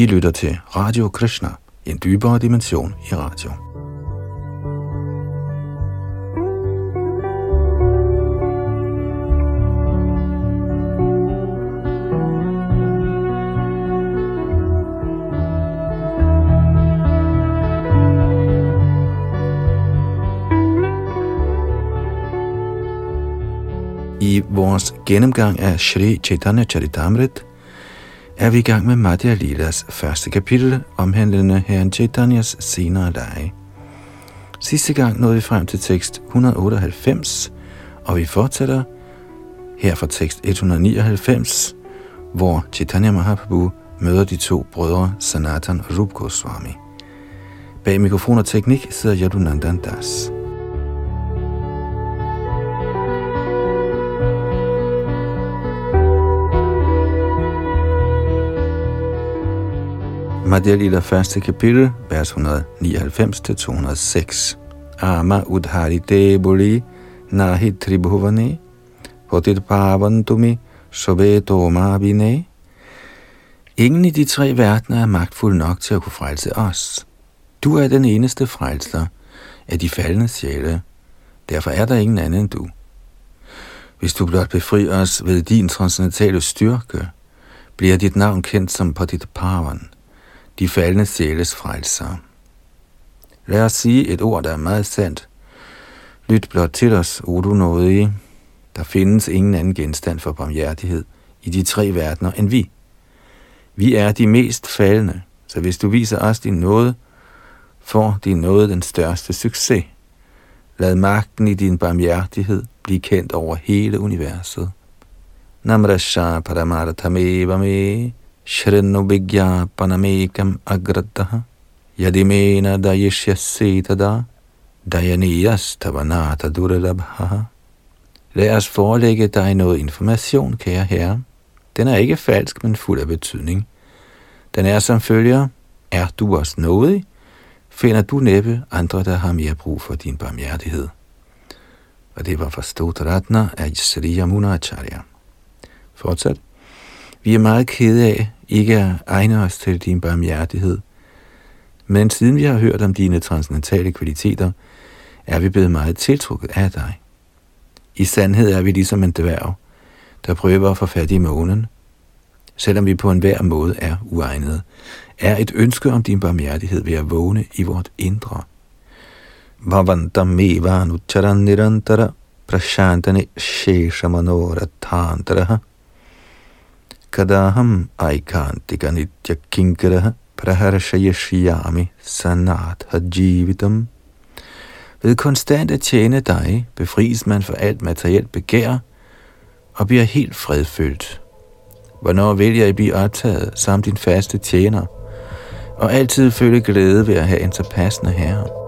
I lytter til Radio Krishna, en dybere dimension i radio. I vores gennemgang af Sri Chaitanya Charitamrit er vi i gang med Madhya Lilas første kapitel, omhandlende herren Chaitanyas senere lege. Sidste gang nåede vi frem til tekst 198, og vi fortsætter her fra tekst 199, hvor Chaitanya Mahaprabhu møder de to brødre Sanatan og Rup Goswami. Bag mikrofon og teknik sidder Yadunandan Das. Madhya Lila første kapitel, vers 199-206. Ama udhari boli nahi tribhuvane hotit pavantumi sobeto mabine. Ingen i de tre verdener er magtfuld nok til at kunne frelse os. Du er den eneste frelser af de faldende sjæle. Derfor er der ingen anden end du. Hvis du blot befrier os ved din transcendentale styrke, bliver dit navn kendt som Padit Pavan – de faldende sjæles frelser. Lad os sige et ord, der er meget sandt. Lyt blot til os, o du nådige. Der findes ingen anden genstand for barmhjertighed i de tre verdener end vi. Vi er de mest faldende, så hvis du viser os din nåde, får din nåde den største succes. Lad magten i din barmhjertighed blive kendt over hele universet. Namrasha paramarthameva me Shrinu Vigyapanamekam Agrataha Yadimena Dayishyasi Tada Dayaniyas Tavanata Duralabhaha Lad os forelægge dig noget information, kære herre. Den er ikke falsk, men fuld af betydning. Den er som følger, er du også nådig, finder du næppe andre, der har mere brug for din barmhjertighed. Og det var forstået Ratna af Sri Yamuna Acharya. Fortsat. Vi er meget kede af ikke egne os til din barmhjertighed. Men siden vi har hørt om dine transcendentale kvaliteter, er vi blevet meget tiltrukket af dig. I sandhed er vi ligesom en dværg, der prøver at få fat i månen. Selvom vi på enhver måde er uegnede, er et ønske om din barmhjertighed ved at vågne i vort indre. Vavantam eva nucharan nirantara prashantani sheshamanoratantara kadaham aikantika nitya kinkaraha praharshayashyami sanat hajivitam. Ved konstant at tjene dig, befries man for alt materielt begær og bliver helt fredfyldt. Hvornår vil jeg blive optaget som din faste tjener, og altid føle glæde ved at have en så passende herre?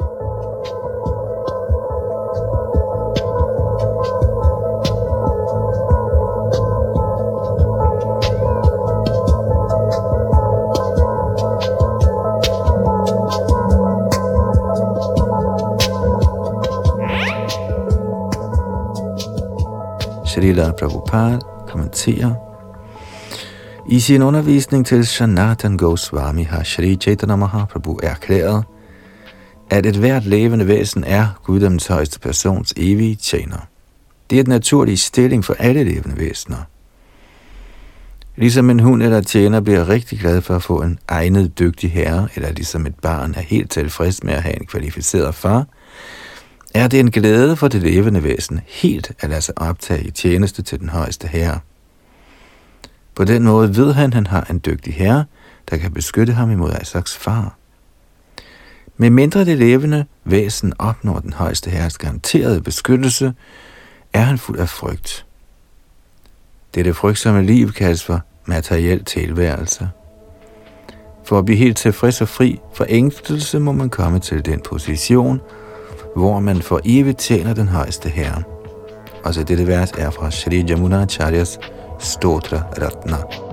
Srila Prabhupada kommenterer, i sin undervisning til Sanatan Goswami har Sri Chaitanya Mahaprabhu erklæret, at et hvert levende væsen er Guddoms højeste persons evige tjener. Det er den naturlige stilling for alle levende væsener. Ligesom en hund eller tjener bliver rigtig glad for at få en egnet dygtig herre, eller ligesom et barn er helt tilfreds med at have en kvalificeret far, er det en glæde for det levende væsen helt at lade sig optage i tjeneste til den højeste herre. På den måde ved han, at han har en dygtig herre, der kan beskytte ham imod Isaks far. Med mindre det levende væsen opnår den højeste herres garanterede beskyttelse, er han fuld af frygt. Dette frygtsomme liv kaldes for materiel tilværelse. For at blive helt tilfreds og fri for ængstelse må man komme til den position, hvor man for evigt tjener den højeste herre. Og dette vers er fra Shri Jamuna Charyas Stotra Ratna.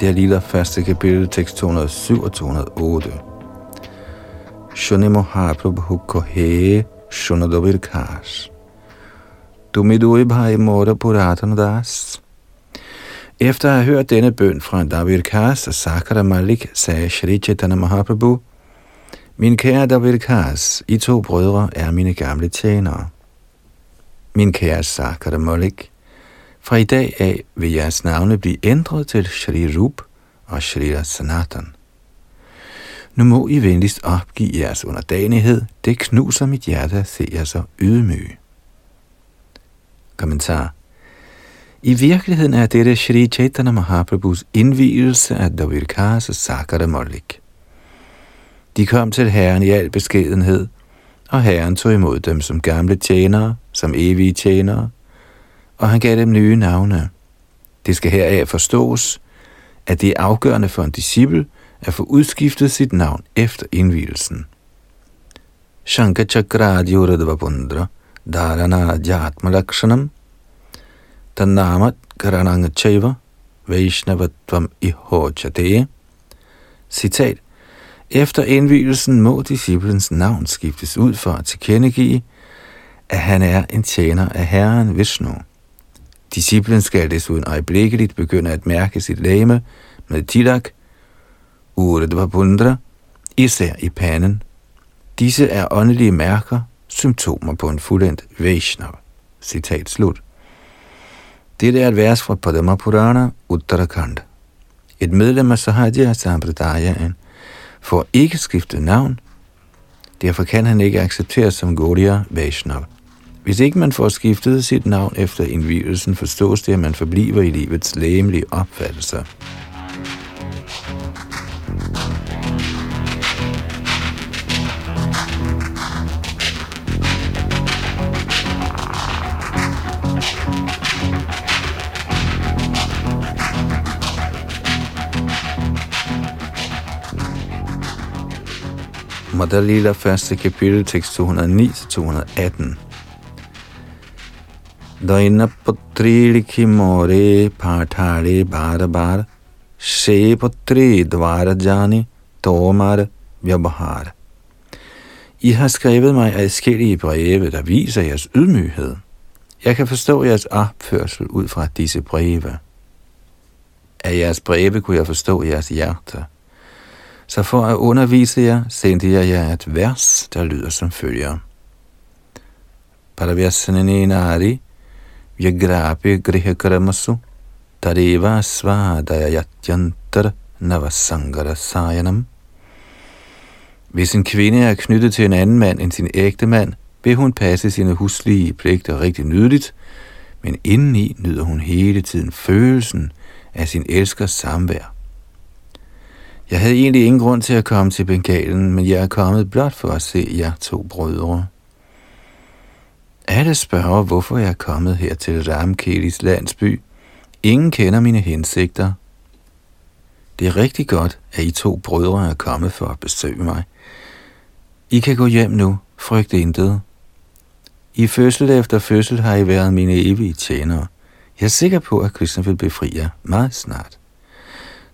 Madhya Lila, første kapitel, tekst 207 og 208. Shone Mahaprabhu kohe Shunadovir Kash. Dumidui bhai mora puratana das. Efter at have hørt denne bøn fra David Kars og Sakara Malik, sagde Shri Chaitanya Mahaprabhu, Min kære David Kars, I to brødre er mine gamle tjenere. Min kære Sakara Malik, fra i dag af vil jeres navne blive ændret til Shri Rup og Shri Sanatan. Nu må I venligst opgive jeres underdanighed. Det knuser mit hjerte at se jer så ydmyge. Kommentar. I virkeligheden er dette Shri Chaitanya Mahaprabhus indvielse af Davirkas og Sakara Mollik. De kom til Herren i al beskedenhed, og Herren tog imod dem som gamle tjenere, som evige tjenere, og han gav dem nye navne. Det skal heraf forstås, at det er afgørende for en disciple at få udskiftet sit navn efter indvielsen. Shankar Chakradi Uradvapundra Dharana Jatma Lakshanam Tanamat Karananga Chaiva Vaishnavatvam Ihochate Citat Efter indvielsen må disciplens navn skiftes ud for at tilkendegive, at han er en tjener af Herren Vishnu. Disciplen skal desuden øjeblikkeligt begynde at mærke sit læme med tilak, urdvapundra, især i panden. Disse er åndelige mærker, symptomer på en fuldendt Vaishnav. Citat slut. Dette er et vers fra Padma Purana, Uttarakhand. Et medlem af Sahajya Sampradayaen får ikke skifte navn, derfor kan han ikke accepteres som Gaudiya Vaishnava. Hvis ikke man får skiftet sit navn efter indvielsen, forstås det, at man forbliver i livets læmelige opfattelser. Madalila, første kapitel, tekst 209-218. Dainaputri likhi more pathare bar bar se putri dvara jani tomar vyabhar. I har skrevet mig adskillige breve, der viser jeres ydmyghed. Jeg kan forstå jeres opførsel ud fra disse breve. Af jeres breve kunne jeg forstå jeres hjerte. Så for at undervise jer, sendte jeg jer et vers, der lyder som følger. Paravyasanene yagrapi grihakaramasu Tadeva svadayayatyantar navasangara sayanam. Hvis en kvinde er knyttet til en anden mand end sin ægte mand, vil hun passe sine huslige pligter rigtig nydeligt, men indeni nyder hun hele tiden følelsen af sin elskers samvær. Jeg havde egentlig ingen grund til at komme til Bengalen, men jeg er kommet blot for at se jer to brødre. Alle spørger, hvorfor jeg er kommet her til Ramkelis landsby. Ingen kender mine hensigter. Det er rigtig godt, at I to brødre er kommet for at besøge mig. I kan gå hjem nu, frygt intet. I fødsel efter fødsel har I været mine evige tjenere. Jeg er sikker på, at Krishna vil befri jer meget snart.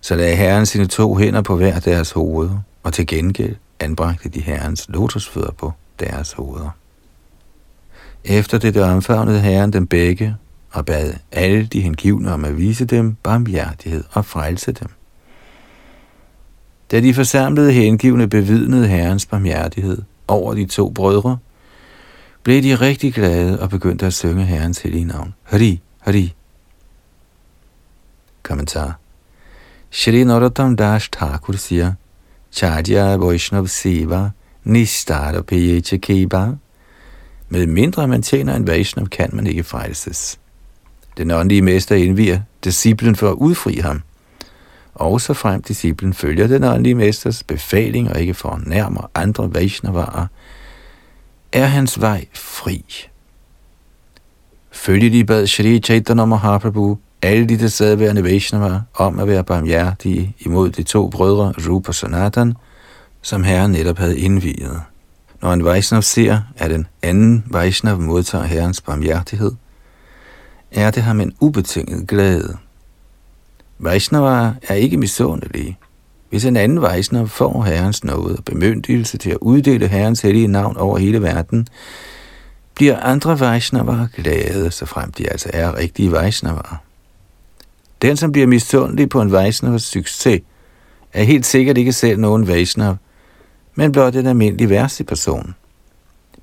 Så lagde herren sine to hænder på hver deres hoved, og til gengæld anbragte de herrens lotusfødder på deres hoveder. Efter det omfavnede herren dem begge, og bad alle de hengivne om at vise dem barmhjertighed og frelse dem. Da de forsamlede hengivne bevidnede herrens barmhjertighed over de to brødre, blev de rigtig glade og begyndte at synge herrens hellige navn. Hari, Hari. Kommentar. Shri Narottam Das Thakur siger, Chadya Vaishnav Seva Nistara Peyecha Keba med mindre man tjener en Vaishnav, kan man ikke frelses. Den åndelige mester indviger disciplen for at udfri ham. Og så frem disciplen følger den åndelige mesters befaling og ikke fornærmer andre Vaishnavarer, er hans vej fri. Følge de bad Shri Chaitanya Mahaprabhu alle de tilstedeværende Vaishnavaer om at være barmhjertige imod de to brødre Rupa Sanatan, som herren netop havde indviet. Når en Vaishnav ser, at en anden Vaishnav modtager herrens barmhjertighed, er det ham en ubetinget glæde. Vaishnava er ikke misundelige. Hvis en anden Vaishnava får herrens nåde og bemyndigelse til at uddele herrens hellige navn over hele verden, bliver andre Vaishnava glade, så frem de altså er rigtige Vaishnava. Den, som bliver misundelig på en Vaishnavas succes, er helt sikkert ikke selv nogen Vaishnav, men blot en almindelig værste person.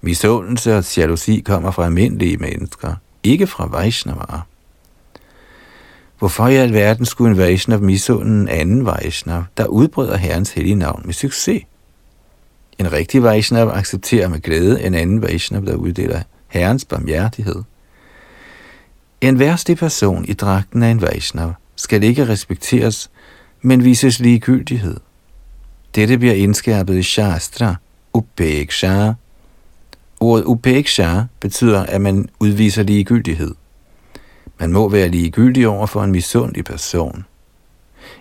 Misundelse og jalousi kommer fra almindelige mennesker, ikke fra Vaishnavara. Hvorfor i alverden skulle en Vaishnav misunde en anden Vaishnav, der udbryder Herrens hellige navn med succes? En rigtig Vaishnav accepterer med glæde en anden Vaishnav, der uddeler Herrens barmhjertighed. En værste person i dragten af en Vaishnav skal ikke respekteres, men vises ligegyldighed. Dette bliver indskærpet i Shastra, Upeksha. Ordet Upeksha betyder, at man udviser ligegyldighed. Man må være ligegyldig over for en misundelig person.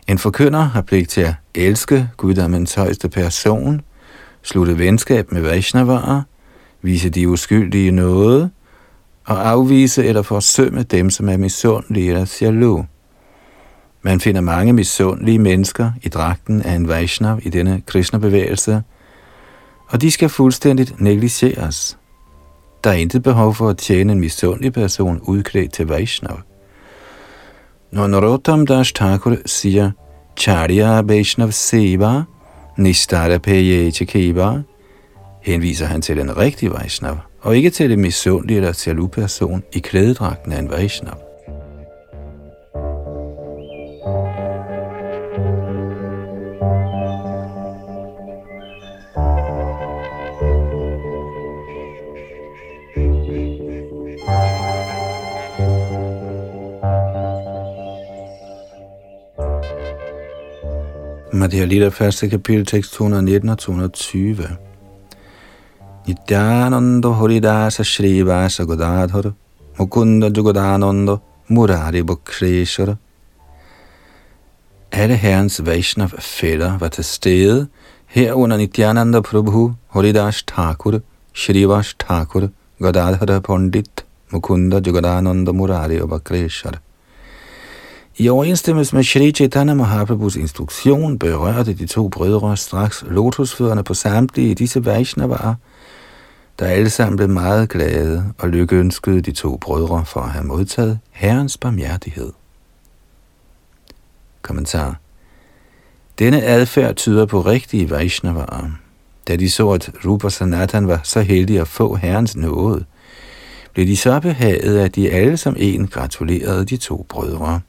En forkynder har pligt til at elske Guddommens højeste person, slutte venskab med Vaishnavaer, vise de uskyldige noget, og afvise eller forsømme dem, som er misundelige eller jaloux. Man finder mange misundelige mennesker i dragten af en Vaishnav i denne Krishna-bevægelse, og de skal fuldstændigt negligeres. Der er intet behov for at tjene en misundelig person udklædt til Vaishnav. Når Narottam Das Thakur siger, Charya Vaishnav Seva, Nishtara Peye Chakeva, henviser han til en rigtig Vaishnav, og ikke til en misundelig eller jaloux person i klædedragten af en Vaishnav. Madhya Lita, første kapitel, tekst 219 og 220. Nityananda Haridasa Shrivasa Godadhara Mukunda Jugodananda Murari Bhakreshara Alle herrens Vaishnav fætter var til stede, herunder Nityananda Prabhu, Haridas Thakur, Shrivas Thakur, Godadhara Pandit, Mukunda Jugodananda Murari og Bhakreshara. I overensstemmelse med Shri Chaitanya Mahaprabhus instruktion berørte de to brødre straks lotusfødderne på samtlige disse Vaishnavaer, der alle sammen blev meget glade og lykkeønskede de to brødre for at have modtaget Herrens barmhjertighed. Kommentar Denne adfærd tyder på rigtige Vaishnavaer. Da de så, at Rupa Sanatan var så heldig at få Herrens nåde, blev de så behaget, at de alle som en gratulerede de to brødre.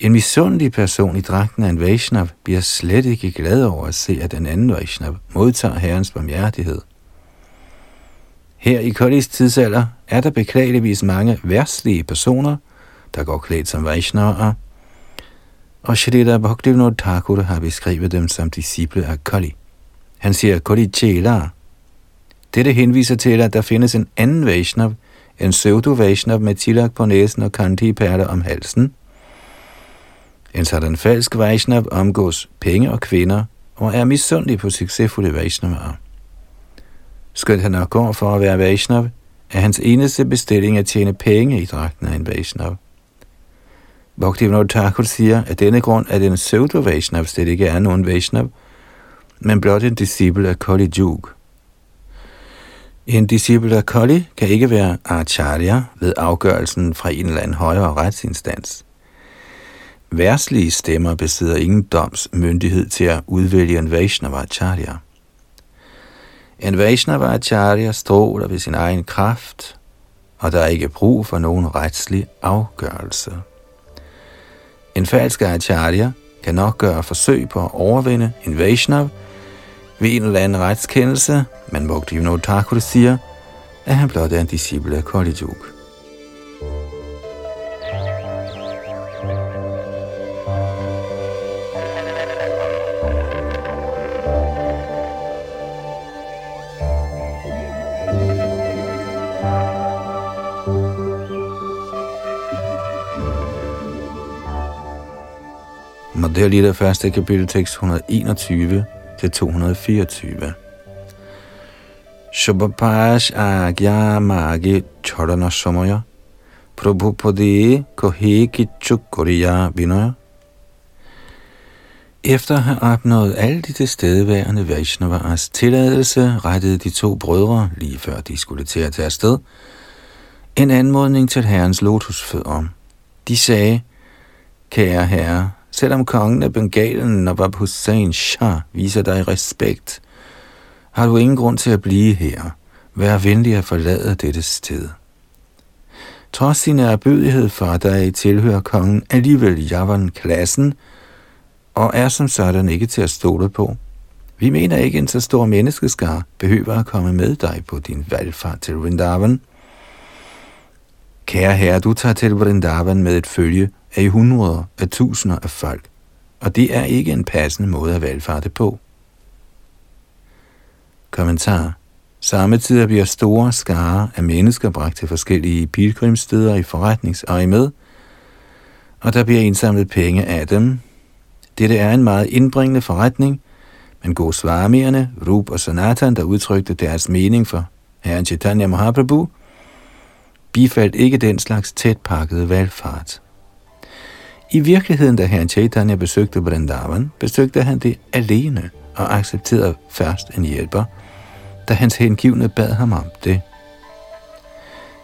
En misundelig person i dragten af en Vaishnav bliver slet ikke glad over at se, at den anden Vaishnav modtager herrens barmhjertighed. Her i Kolis tidsalder er der beklageligvis mange værtslige personer, der går klædt som Vaishnavaer, og Shrita Bhaktivinoda Thakur har beskrevet dem som disciple af Kali. Han siger Kali Chela. Dette henviser til, at der findes en anden Vaishnav, en pseudo-Vaishnav med tilak på næsen og kanti om halsen, en sådan falsk Vaishnav omgås penge og kvinder og er misundelig på succesfulde Vaishnavaer. Skønt han nok går for at være Vaishnav, er hans eneste bestilling at tjene penge i dragten af en Vaishnav. Bhaktivinoda Thakur siger, at denne grund er den pseudo Vaishnav slet ikke er nogen Vaishnav, men blot en disciple af Kali Yug. En disciple af Kali kan ikke være acharya ved afgørelsen fra en eller anden højere retsinstans. Værslige stemmer besidder ingen doms myndighed til at udvælge en Vaishnavacharya. En Vaishnavacharya stråler ved sin egen kraft, og der er ikke brug for nogen retslig afgørelse. En falsk acharya kan nok gøre forsøg på at overvinde en Vaishnav ved en eller anden retskendelse, men Mukti Thakur siger, at han blot er en disciple af Kali Yuga. Det er lige der første kapitel tekst 121 til 224. Shubhapash agya magi chodana samaya Prabhupadi kohe kichuk koriya vinaya. Efter at have opnået alle de tilstedeværende Vaishnavas tilladelse, rettede de to brødre, lige før de skulle til at tage afsted, en anmodning til herrens lotusfødder. De sagde, kære herre, selvom kongen af Bengalen Nawab Hussein Shah viser dig respekt, har du ingen grund til at blive her. Vær venlig at forlade dette sted. Trods sin erbødighed for dig tilhører kongen alligevel Javan-klassen, og er som sådan ikke til at stole på. Vi mener ikke, en så stor menneskeskar behøver at komme med dig på din valgfart til Vrindavan. Kære herre, du tager til Vrindavan med et følge af hundreder af tusinder af folk, og det er ikke en passende måde at valgfarte på. Kommentar Samtidig bliver store skare af mennesker bragt til forskellige pilgrimsteder i forretningsøje med, og der bliver indsamlet penge af dem. Dette er en meget indbringende forretning, men Goswamierne, Rup og Sanatan, der udtrykte deres mening for herren Chaitanya Mahaprabhu, bifaldt ikke den slags tæt pakkede valgfart. I virkeligheden, da herren Chaitanya besøgte Vrindavan, besøgte han det alene og accepterede først en hjælper, da hans hengivne bad ham om det.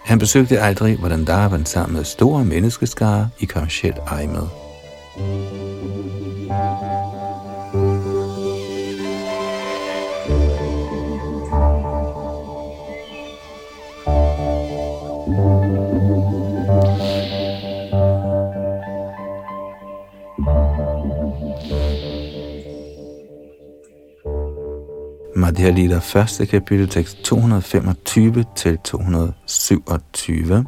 Han besøgte aldrig Vrindavan sammen med store menneskeskare i kommersielt med. Madhya Lila, første kapitel, tekst 225 til 227.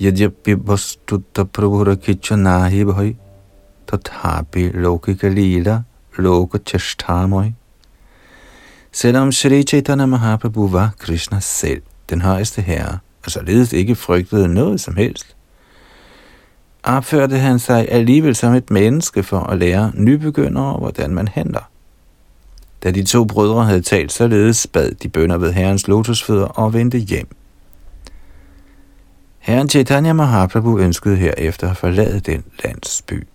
Yadyapi vastutta prabhura kicha nahi bhai, tathapi lokika lila, loka chashtamoi. Selvom Shri Chaitanya Mahaprabhu var Krishna selv, den højeste herre, og således ikke frygtede noget som helst, opførte han sig alligevel som et menneske for at lære nybegyndere, hvordan man handler. Da de to brødre havde talt således, bad de bønder ved herrens lotusfødder og vendte hjem. Herren Chaitanya Mahaprabhu ønskede herefter at forlade den landsby.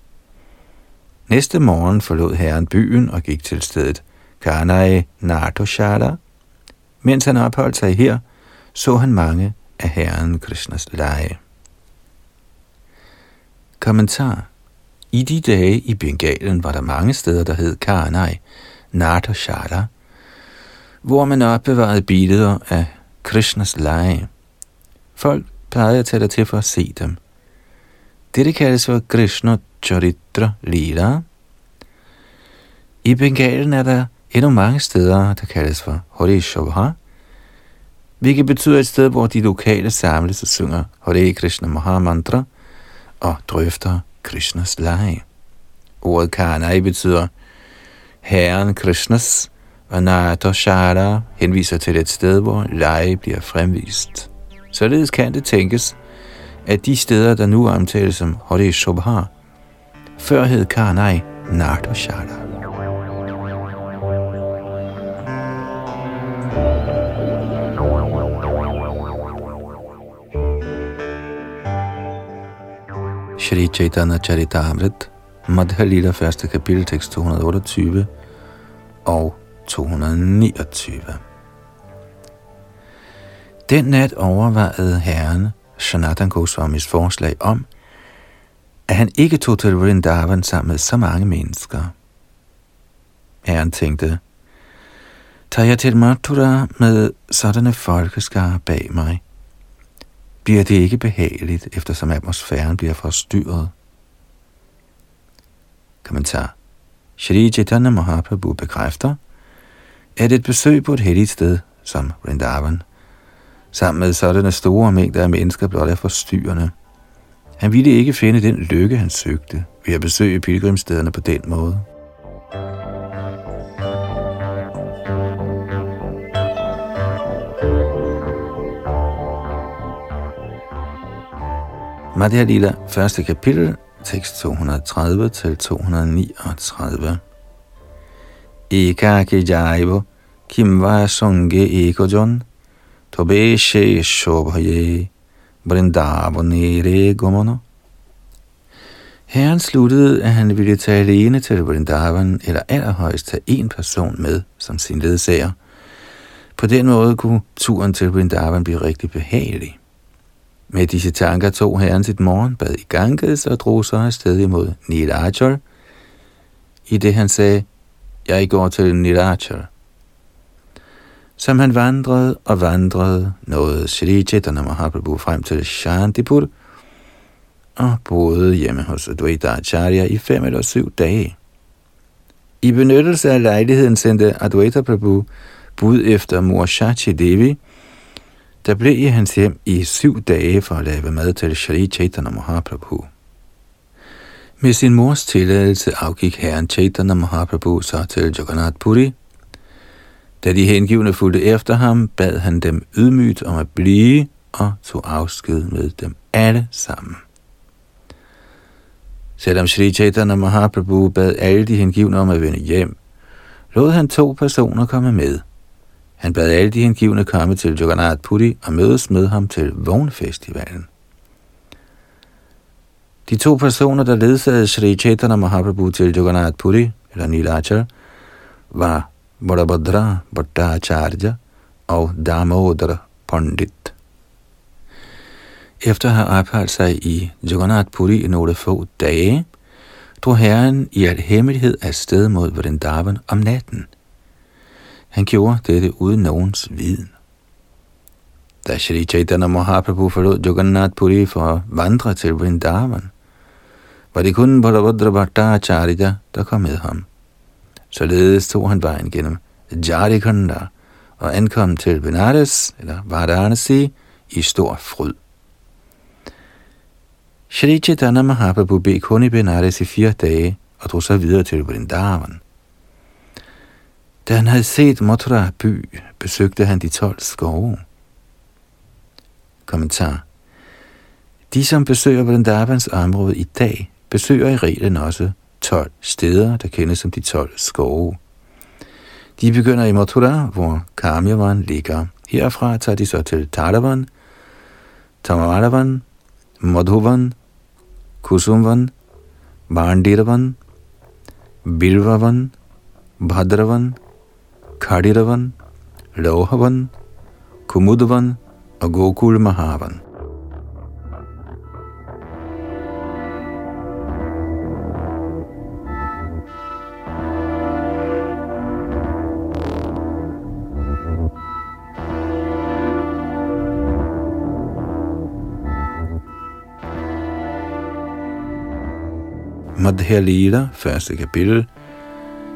Næste morgen forlod herren byen og gik til stedet Karnai Nardoshala. Mens han opholdt sig her, så han mange af herren Krishnas lege. Kommentar I de dage i Bengalen var der mange steder, der hed Karnai, Nartoshara, hvor man opbevarede billeder af Krishnas lege. Folk plejede at tage til for at se dem. Dette kaldes for Krishna Charitra Lila. I Bengalen er der endnu mange steder, der kaldes for Hori Shobha, hvilket betyder et sted, hvor de lokale samles og synger Hare Krishna Mahamantra og drøfter Krishnas lege. Ordet Karnai betyder Herren Krishnas Anata Shara henviser til et sted, hvor lege bliver fremvist. Således kan det tænkes, at de steder, der nu omtales som Hare Shobha, før hed Karnai Nata Shara. Shri Chaitanya Charitamrit Madhya Lila, første kapitel, tekst 228 og 229. Den nat overvejede herren Sanatan Goswamis forslag om, at han ikke tog til Vrindavan sammen med så mange mennesker. Herren tænkte, tager jeg til Mathura med sådanne folkeskare bag mig, bliver det ikke behageligt, eftersom atmosfæren bliver forstyrret. Kommentar. Shri Chaitanya Mahaprabhu bekræfter, at et besøg på et helligt sted, som Vrindavan, sammen med sådanne store mængder af mennesker blot er forstyrrende. Han ville ikke finde den lykke, han søgte ved at besøge pilgrimstederne på den måde. Madhya Lila, første kapitel, tekst 230 til 239. Ekake kim va songe ekojon tobe she shobhaye Vrindavanere gomono. Herren sluttede, at han ville tage alene til Vrindavan, eller allerhøjst tage en person med som sin ledsager. På den måde kunne turen til Vrindavan blive rigtig behagelig. Med disse tanker tog herren sit morgenbad i Ganges og drog sig afsted imod Nilachal, i det han sagde, jeg går til Nilachal. Som han vandrede og vandrede, nåede Sri Chaitanya Mahaprabhu frem til Shantipur og boede hjemme hos Advaita Acharya i fem eller syv dage. I benyttelse af lejligheden sendte Advaita Prabhu bud efter mor Shachi Devi, der blev i hans hjem i syv dage for at lave mad til Shri Chaitanya Mahaprabhu. Med sin mors tilladelse afgik herren Chaitanya Mahaprabhu så til Jagannath Puri. Da de hengivne fulgte efter ham, bad han dem ydmygt om at blive og tog afsked med dem alle sammen. Selvom Sri Chaitanya Mahaprabhu bad alle de hengivne om at vende hjem, lod han to personer komme med. Han bad alle de hengivne komme til Jagannath Puri og mødes med ham til vognfestivalen. De to personer, der ledsagede Sri Chaitanya Mahaprabhu til Jagannath Puri, eller Nilachar, var Bodhabhadra Bhattacharya og Damodara Pandit. Efter at have opholdt sig i Jagannath Puri i nogle få dage, drog herren i al hemmelighed afsted mod Vrindavan om natten. Han gjorde dette uden nogens viden. Da Shri Chaitanya Mahaprabhu forlod Jagannath Puri for at vandre til Vrindavan, var det kun Balabhadra Bhattacharya, der kom med ham. Således tog han vejen gennem Jarikhanda og ankom til Benares, eller Varanasi, i stor fryd. Shri Chaitanya Mahaprabhu blev kun i Benares i fire dage og drog så videre til Vrindavan. Da han havde set Mathura by, besøgte han de 12 skove. Kommentar. De, som besøger Vrindavans område i dag, besøger i reglen også 12 steder, der kendes som de 12 skove. De begynder i Mathura, hvor Kamyavan ligger. Herfra tager de så til Tadavan, Tamaravan, Madhuvan, Kusumvan, Bandiravan, Bilvavan, Bhadravan, Kadiravan, Lohavan, Kumudavan og Gokul Mahavan. Madhya Lila, første kapitel,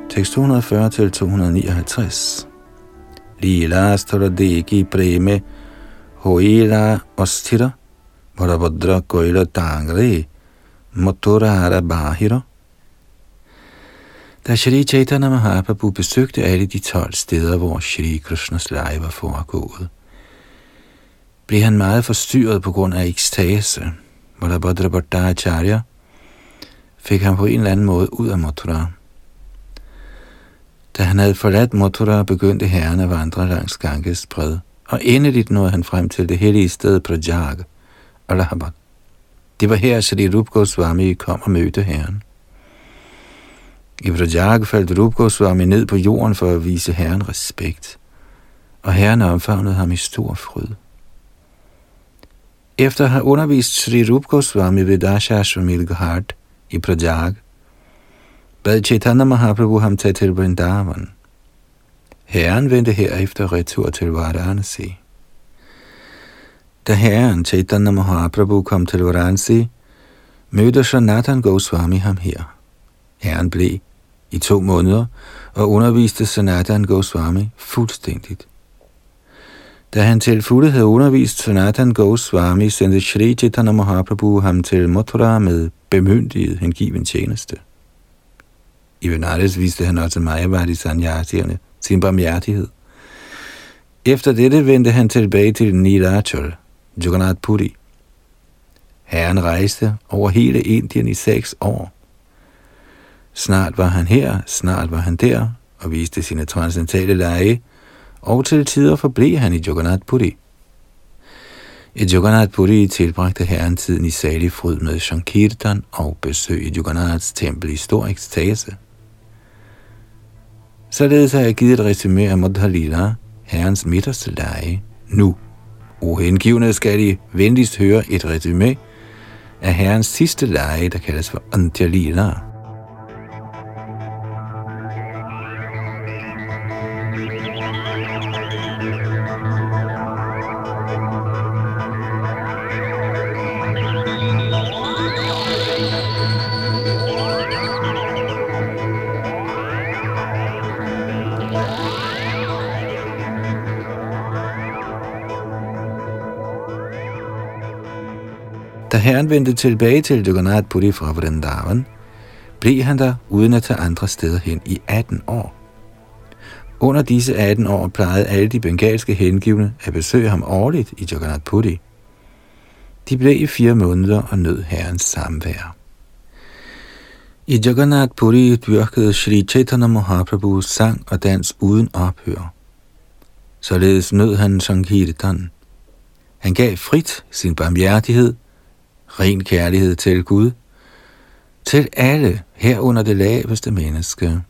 tekst 240 til 259. Lila Staradeki Preme Hoila Ostira Varabhadra Koila Tangre Motorara Bahira Da Shri Chaitanya Mahaprabhu besøgte alle de 12 steder, hvor Shri Krishnas leje var foregået, blev han meget forstyrret på grund af ekstase. Varabhadra Bhattacharya fik han på en eller anden måde ud af Mathura. Da han havde forladt Mathura, begyndte herren at vandre langs Ganges bred, og endeligt nåede han frem til det hellige sted Prajag, Allahabad. Det var her, Sri Rup Goswami kom og mødte herren. I Prajag faldt Rup Goswami ned på jorden for at vise herren respekt, og herren omfavnede ham i stor fryd. Efter at have undervist Sri Rup Goswami ved Dashashvamil Ghat, i Prajag, bad Chaitanya Mahaprabhu ham tage til Vrindavan. Herren vendte herefter retur til Varanasi. Da herren Chaitanya Mahaprabhu kom til Varanasi, mødte Sanatan Goswami ham her. Herren blev i to måneder og underviste Sanatan Goswami fuldstændigt. Da han til fulde havde undervist Sanatan Goswami, sendte Shri Chaitanya Mahaprabhu ham til Mathura med bemyndiget hengiven tjeneste. I Benares viste han også Mayavadi Sanyasierne sin barmhjertighed. Efter dette vendte han tilbage til Nilachal, Jagannath Puri. Herren rejste over hele Indien i seks år. Snart var han her, snart var han der, og viste sine transcendentale lege, og til tider forblev han i Jagannath Puri. I Jagannath Puri tilbragte herren tiden i salig fryd med Shankirtan og besøg i Jagannaths tempel i stor ekstase. Således har jeg givet et resume af Madhalila, herrens midterste leje, nu. Uhengivende skal I venligst høre et resume af herrens sidste leje, der kaldes for Antyalila. Herren vendte tilbage til Jagannath Puri fra Vrindavan, blev han der uden at tage andre steder hen i 18 år. Under disse 18 år plejede alle de bengalske hengivne at besøge ham årligt i Jagannath Puri. De blev i fire måneder og nød herrens samvær. I Jagannath Puri dyrkede Sri Chaitanya Mahaprabhu sang og dans uden ophør. Således nød han Sankirtan. Han gav frit sin barmhjertighed – ren kærlighed til Gud, til alle herunder det laveste menneske.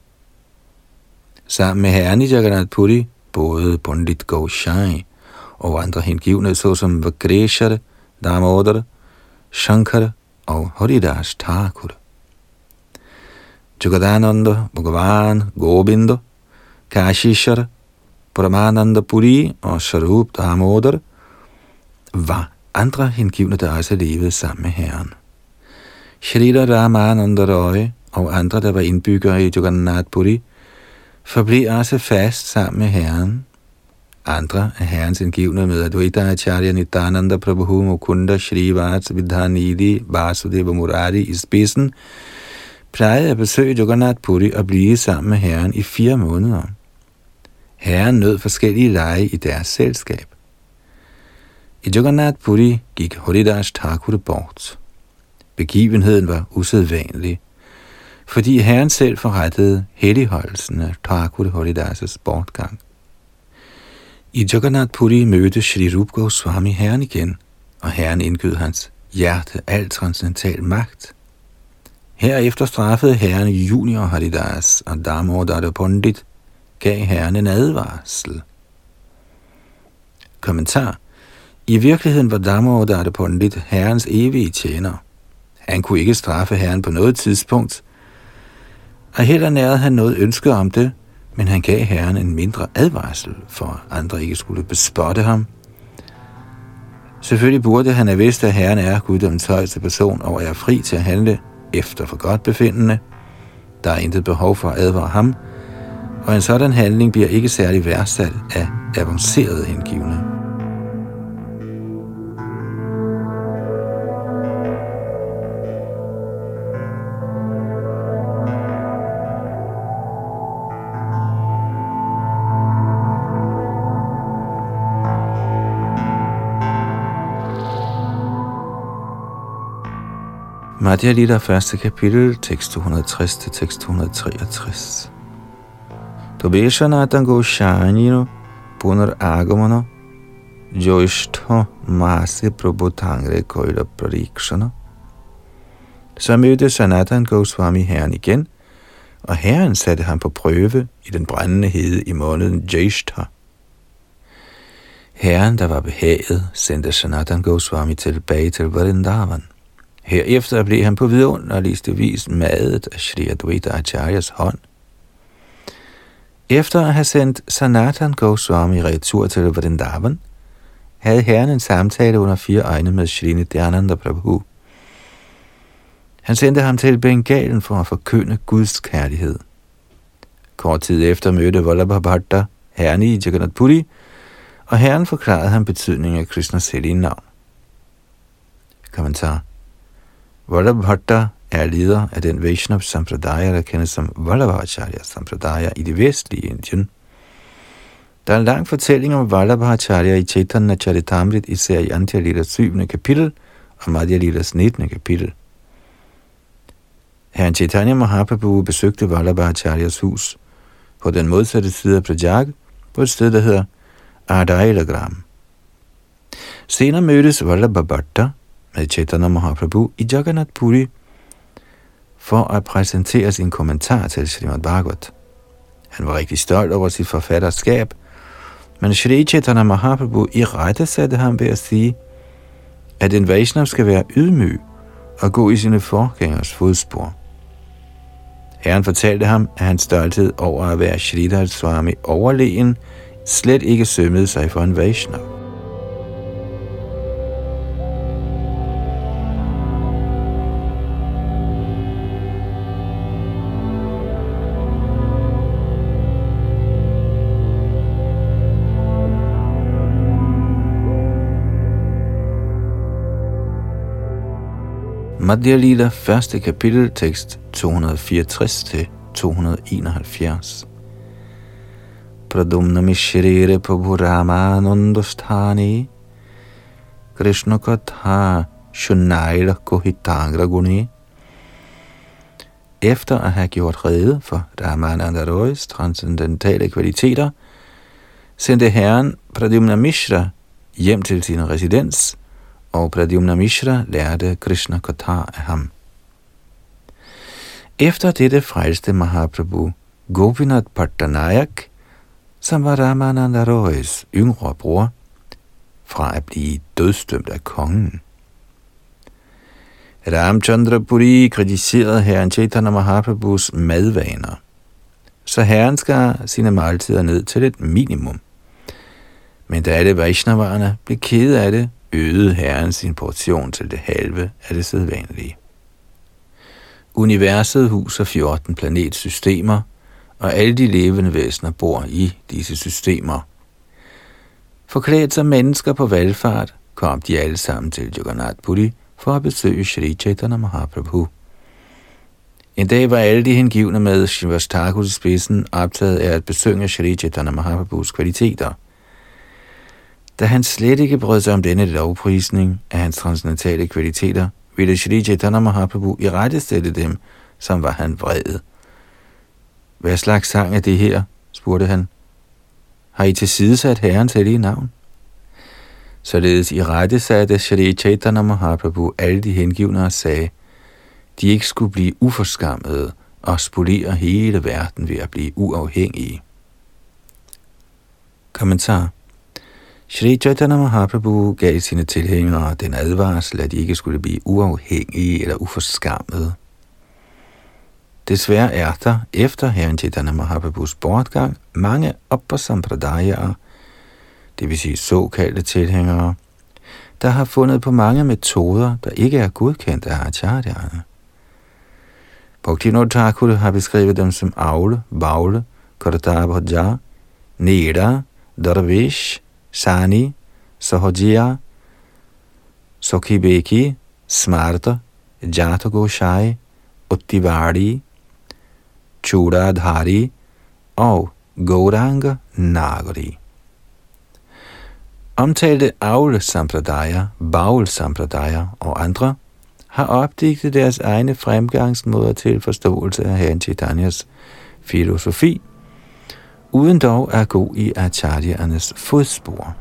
Sammen med herren i Jagannath Puri, både Pundit Goshai og andre hengivne, såsom Vagreshar, Damodar, Shankar og Haridas Thakur. Jugadananda, Bhagavan, Govinda, Kashishar, Paramananda Puri og Sharup Damodar var andre hengivne, der også levede sammen med Herren. Shrita Ramananda Roy og andre, der var indbyggere i Jagannath Puri, forblev også fast sammen med Herren. Andre af Herrens indgivne med Advaita Acharya Nityananda Prabhu Mukunda Shrivats Vidhanidi Vasudeva Murari i spidsen, plejede at besøge Jagannath Puri og blive sammen med Herren i fire måneder. Herren nød forskellige lege i deres selskab. I Jagannath Puri gik Horidas Thakur bort. Begivenheden var usædvanlig, fordi Herren selv forrettede helligholdelsen af Thakur Horidas' bortgang. I Jagannath Puri mødte Shri Rup Goswami Herren igen, og Herren indgød hans hjerte al transcendental magt. Herefter straffede Herren Junior Haridas og Damodar Pondit, gav Herren en advarsel. Kommentar i virkeligheden var Damodar Pundit herrens evige tjener. Han kunne ikke straffe herren på noget tidspunkt, og heller nærede han noget ønske om det, men han gav herren en mindre advarsel, for andre ikke skulle bespotte ham. Selvfølgelig burde han have vidst, at herren er guddommens højeste person og er fri til at handle efter for godt befindende. Der er intet behov for at advare ham, og en sådan handling bliver ikke særlig værdsat af avancerede hengivne. Madhya Lita, første kapitel, tekst 260 til tekst 263. Tobeshanatan Goshanino Punar Agamano Joishtha Masi Prabhutangre Koila Prarikshana. Så mødte Sanatan Goswami herren igen, og herren satte ham på prøve i den brændende hede i måneden Jaishtha. Herren, der var behaget, sendte Sanatan Goswami tilbage til Vrindavan. Herefter blev han på vidunderligste vis madet af Shri Advaita Acharyas hånd. Efter at have sendt Sanatan Goswami retur til Vrindavan, havde herren en samtale under fire øjne med Shri Nityananda Prabhu. Han sendte ham til Bengalen for at forkynde Guds kærlighed. Kort tid efter mødte Vallabhabhatta herren i Jagannath Puri, og herren forklarede ham betydningen af Krishnas hellige navn. Kommentar Vallabhatta er leder af den Vaishnav Sampradaya, der kendes som Vallabhacharya Sampradaya i det vestlige Indien. Der er en lang fortælling om Vallabhacharya i Chaitanya Charitamrit, især i Antya Lilas 7. kapitel og Madhya Lilas 19. kapitel. Herren Chaitanya Mahaprabhu besøgte Vallabhacharyas hus på den modsatte side af Prajag, på et sted, der hedder Ardailagram. Senere mødtes Vallabhabhatta med Chaitanya Mahaprabhu i Jagannath Puri for at præsentere sin kommentar til Srimad Bhagavat. Han var rigtig stolt over sit forfatterskab, men Shri Chaitanya Mahaprabhu i rette satte ham ved at sige, at en Vaishnav skal være ydmyg og gå i sine forgængers fodspor. Herren fortalte ham, at hans stolthed over at være Sridhar Swami overlegen slet ikke sømmede sig for en Vaishnav. Madhya Lila, første kapitel, tekst 264 til 271. Pradumna Mishrire Prabhu Ramanandusthani Krishna Katha Shunaila Kohitangra Guni Efter at have gjort rede for Ramananda Roys transcendentale kvaliteter, sendte herren Pradumna Mishra hjem til sin residens, og Pradyumna Mishra lærte Krishna Katha af ham. Efter dette frelste Mahaprabhu Gopinath Pattanayak, som var Ramananda Roys yngre bror, fra at blive dødstømt af kongen. Ramchandra Puri kritiserede herren Chaitanya Mahaprabhus madvaner, så herren skar sine måltider ned til et minimum. Men da alle Vaishnavarerne blev kede af det, øgede Herren sin portion til det halve af det sædvanlige. Universet huser 14 planetsystemer, og alle de levende væsener bor i disse systemer. Forklædt som mennesker på valgfart, kom de alle sammen til Jagannath Puri for at besøge Sri Chaitanya Mahaprabhu. En dag var alle de hengivne med Shivastakus i spidsen optaget af at besøge Sri Chaitanya Mahaprabhus kvaliteter – da han slet ikke brød sig om denne lovprisning af hans transcendentale kvaliteter, ville Shri Chaitanya Mahaprabhu i rette stille dem, som var han vred. Hvad slags sang er det her? spurgte han. Har I tilsidesat herrens hellige navn? Således i rette satte Shri Chaitanya Mahaprabhu alle de hengivne og sagde, de ikke skulle blive uforskammede og spolere hele verden ved at blive uafhængige. Kommentar Shri Chaitanya Mahaprabhu gav sine tilhængere den advarsel, at de ikke skulle blive uafhængige eller uforskammede. Desværre er der, efter herren Chaitanya Mahaprabhus bortgang, mange oppersampradayaer, det vil sige såkaldte tilhængere, der har fundet på mange metoder, der ikke er godkendt af acharyerne. Bhaktivinoda Thakur har beskrevet dem som avle, bagle, kardabhaja, neda, darvish, Sani, Sahajia, Sokhibeki, Smarta, Jata Goshai, Uttivari, Churadhari og Gauranga Nagari. Omtalte Aul Sampradaya, Baul Sampradaya og andre har opdigtet deres egne fremgangsmåder til forståelse af Herren Chaitanyas filosofi – uden dog at gå i acharyaernes fodspor.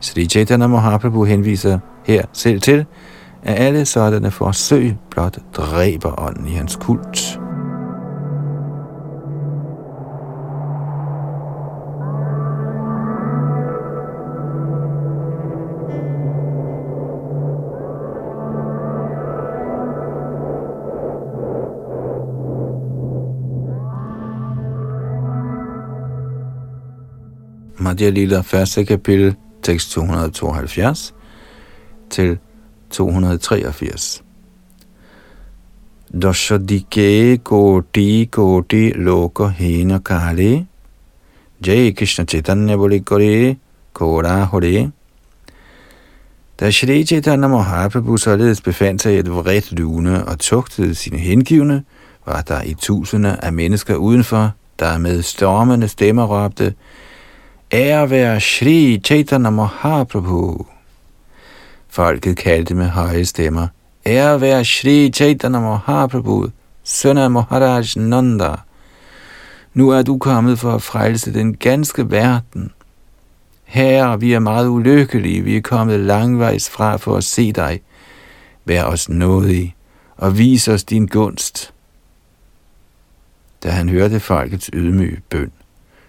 Sri Chaitanya Mahaprabhu henviser her selv til, at alle sådanne forsøg blot dræber ånden i hans kult. Madhya Lila, første kapitel, tekst 272 til 283. Doshadike koti koti loko hena kale Jai Krishna Chaitanya Bolikore Kora Hore Da Shri Chaitanya Mahaprabhu således befandt sig i et vredt lune og tugtede sine hengivne, var der i tusinder af mennesker udenfor, der med stormende stemmer råbte, Ære være Shri Chaitanya Mahaprabhu. Folket kaldte med høje stemmer. Ære være Shri Chaitanya Mahaprabhu, søn af Maharaj Nanda. Nu er du kommet for at frelse den ganske verden. Herre, vi er meget ulykkelige, vi er kommet langvejs fra for at se dig. Vær os nådig og vis os din gunst. Da han hørte folkets ydmyge bøn,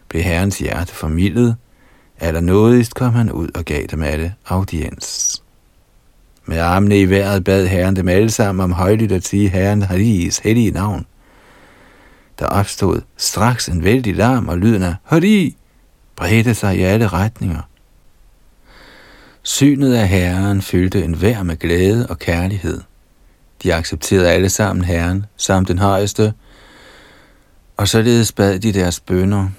blev herrens hjerte formidlet, allernådigst kom han ud og gav dem alle audiens. Med armene i vejret bad herren dem alle sammen om højlydt at sige herren Haris hellige navn. Der opstod straks en vældig larm, og lyden af Hari bredte sig i alle retninger. Synet af Herren fyldte en vær med glæde og kærlighed. De accepterede alle sammen Herren, samt den højeste, og således bad de deres bønder.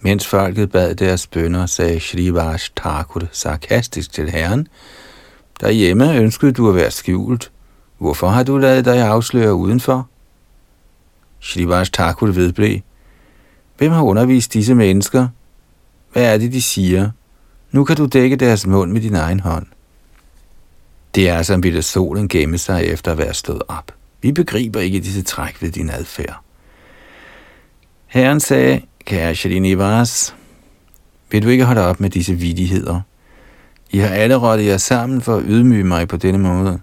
Mens folket bad deres bønder, sagde Shrivas Thakur sarkastisk til Herren, Derhjemme ønskede du at være skjult. Hvorfor har du lavet dig afsløre udenfor? Shrivas Thakur vedblev. Hvem har undervist disse mennesker? Hvad er det, de siger? Nu kan du dække deres mund med din egen hånd. Det er som ville solen gemme sig efter at være stået op. Vi begriber ikke disse træk ved din adfærd. Herren sagde, kære Shalini vil du ikke holde op med disse vidigheder? I har alle rottet jer sammen for at ydmyge mig på denne måde.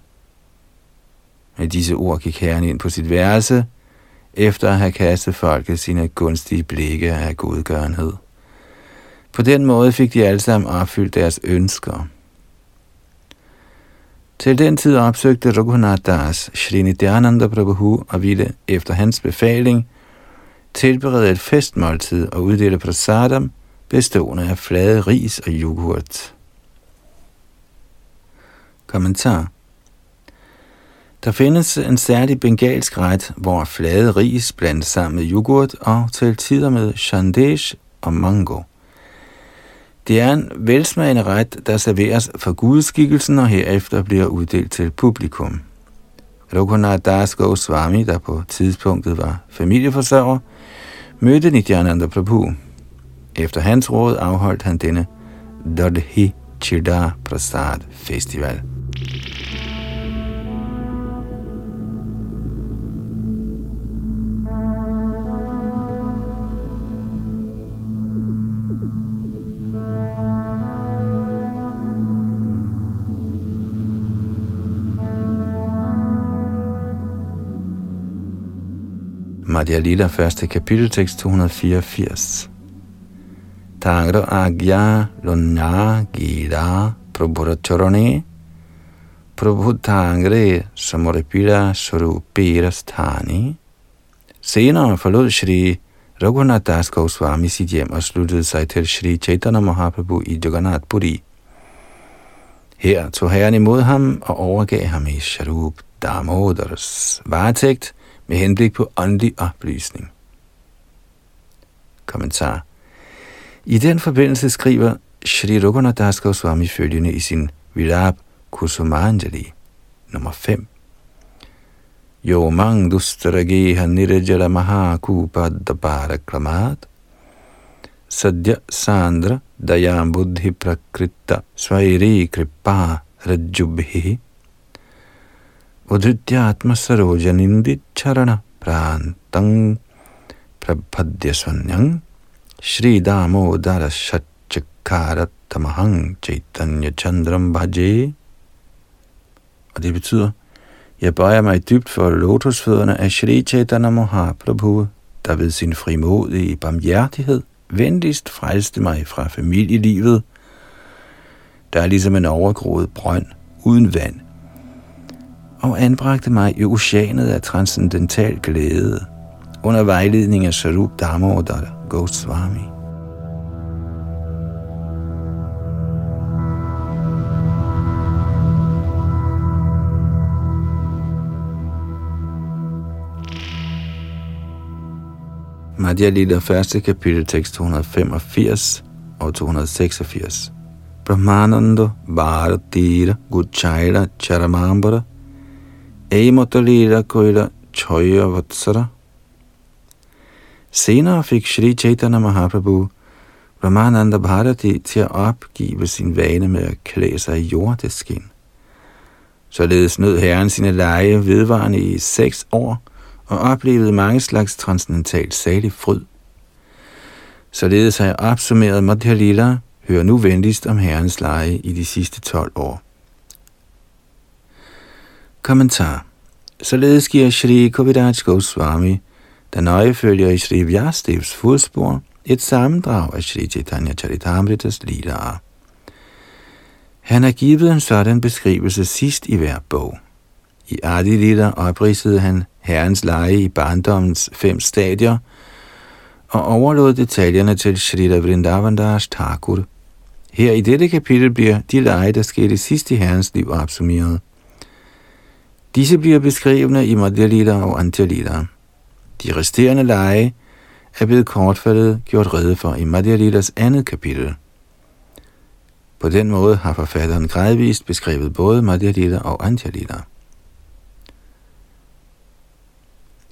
Med disse ord gik herren ind på sit værelse, efter at have kastet folket sine gunstige blikke af godgørenhed. På den måde fik de alle sammen opfyldt deres ønsker. Til den tid opsøgte Raghunath Das Srinidhananda Prabhu og ville efter hans befaling tilberede et festmåltid og uddele prasadam bestående af flade ris og yoghurt. Kommentar Der findes en særlig bengalsk ret, hvor flade ris blandes sammen med yoghurt og til tider med shandesh og mango. Det er en velsmagende ret, der serveres for gudskikkelsen og herefter bliver uddelt til publikum. Raghunath Das Goswami, der på tidspunktet var familieforsørger, mødte Nityananda Prabhu. Efter hans råd afholdt han denne Dodhi Chida Prasad Festival. Radia Lila, første kapitel, tekst 284. Tangro agya lunya gira prabhuracharane prabhutangre samurpira surupira sthani. Senere forlod Shri Raghunath Das Goswami sit hjem og sluttede sig til Shri Chaitanya Mahaprabhu i Jagannath Puri. Her tog herren imod ham og overgav ham i Sharup Damodars varetægt, med henblik på åndelig oplysning. Kommentar. I den forbindelse skriver Shri Raghunath Goswami følgende i sin Virab Kusumanjali nummer 5. Yo mang dustarageha nirajala mahakupa parakramat, sadya sandra dayam buddhi prakritta svairi kripa rajubhi udrityatma charana prantang prabhadyasvanyang Shri Damodara Tamahang Chaitanya Chandram Bhaje. Og det betyder, jeg bøjer mig dybt for lotusfødderne af Shri Chaitanya Mahaprabhu, der ved sin frimodige barmhjertighed venligst frelste mig fra familielivet, der er ligesom en overgroet brønd uden vand, og anbragte mig i oceanet af transcendental glæde under vejledning af Sarup Damodar Goswami. Madhya Lila første kapitel tekst 285 og 286. Brahmananda Bharatira Guchaira Charamambara Amata Koila Choya Vatsara. Senere fik Sri Chaitanya Mahaprabhu Ramananda Bharati til at opgive sin vane med at klæde sig i jordeskin. Således nød herren sine leje vedvarende i seks år og oplevede mange slags transcendental salig fryd. Således har jeg opsummeret Madhya Lila hører nu venligst om Herrens leje i de sidste 12 år. Kommentar Således giver Shri Kovidaj Goswami, der nøje følger i Shri Vyasdevs fodspor, et sammendrag af Shri Chaitanya Charitamritas lider. Han har givet en sådan beskrivelse sidst i hver bog. I Adi Lida opridsede han herrens leje i barndommens fem stadier og overlod detaljerne til Shrita Vrindavandas Thakur. Her i dette kapitel bliver de leje, der skete sidst i herrens liv, opsummeret. Disse bliver beskrevne i Madhya og Antya De resterende lege er blevet kortfattet gjort rede for i Madhya andet kapitel. På den måde har forfatteren gradvist beskrevet både Madhya og Antya Lila.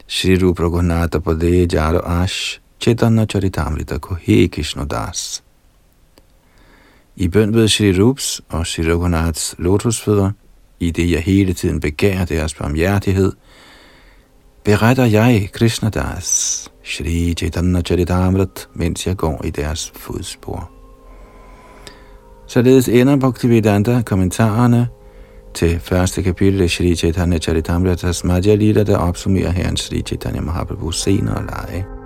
Shri Rupa Raghunatha Pade Jaro Ash Chaitanya Charitamrita Kohe Krishna Das. I bøn ved Shri Rups og Shri Raghunaths lotusfødder, i det jeg hele tiden begærer deres barmhjertighed, beretter jeg Krishna Das, Shri Chaitanya Charitamrit, mens jeg går i deres fodspor. Således ender Bhaktivedanta kommentarerne til første kapitel af Shri Chaitanya Charitamrita's Madhya Lila, der opsummerer herren Shri Chaitanya Mahaprabhu senere leje.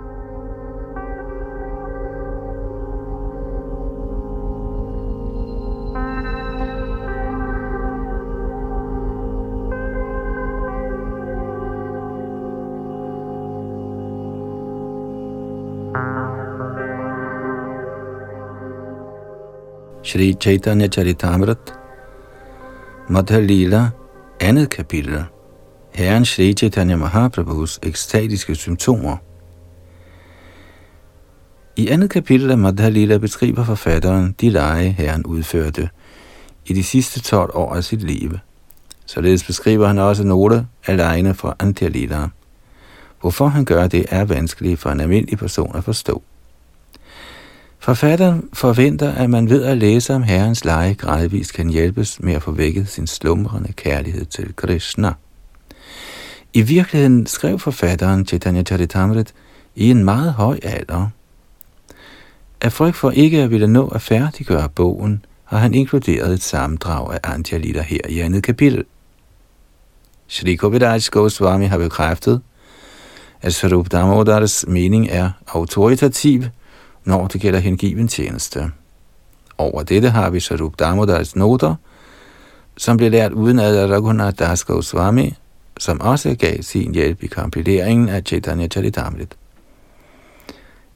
Shri Chaitanya Charitamrit, Madhya Lila, andet kapitel. Herren Shri Chaitanya Mahaprabhus ekstatiske symptomer. I andet kapitel af Madhya Lila beskriver forfatteren de lege, herren udførte i de sidste 12 år af sit liv. Således beskriver han også nogle af legene fra Antya Lila. Hvorfor han gør det, er vanskeligt for en almindelig person at forstå. Forfatteren forventer, at man ved at læse om Herrens lege gradvist kan hjælpes med at få vækket sin slumrende kærlighed til Krishna. I virkeligheden skrev forfatteren Chaitanya Charitamrit i en meget høj alder. Af frygt for ikke at ville nå at færdiggøre bogen, har han inkluderet et sammendrag af Antialita her i andet kapitel. Shri Kovidaj Goswami har bekræftet, at Sarup Damodars mening er autoritativ – når det gælder hengiven tjeneste. Over dette har vi Sarup Damodars noter, som blev lært uden ad Raghunath Das Goswami, som også gav sin hjælp i kompileringen af Chaitanya Charitamrit.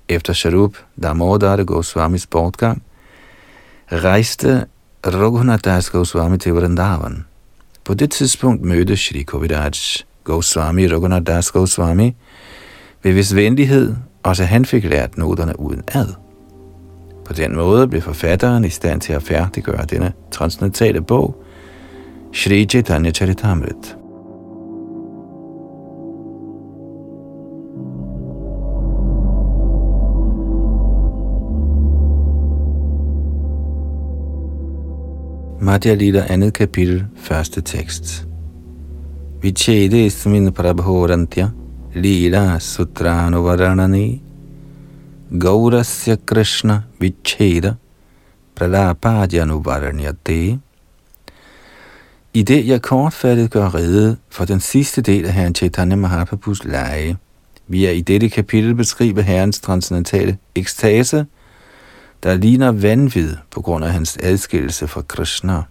Efter Sharup Damodar Goswamis bortgang, rejste Raghunath Das Goswami til Vrindavan. På det tidspunkt mødte Shri Kovidaj Goswami Raghunath Das Goswami ved vis venlighed også han fik lært noterne uden ad. På den måde blev forfatteren i stand til at færdiggøre denne transcendentale bog, Shri Chaitanya Charitamrit. Madhya Lila andet kapitel, første tekst. Vichede ismin prabhorantya लीला सूत्रानुवरणने गौरस्य कृष्ण विच्छेद pralapadyanuvaranyate. I det jeg kortfattet gør rede for den sidste del af herren Chaitanya Mahaprabhus lege, vi er i dette kapitel beskrive herrens transcendentale ekstase, der ligner vanvid på grund af hans adskillelse fra Krishna.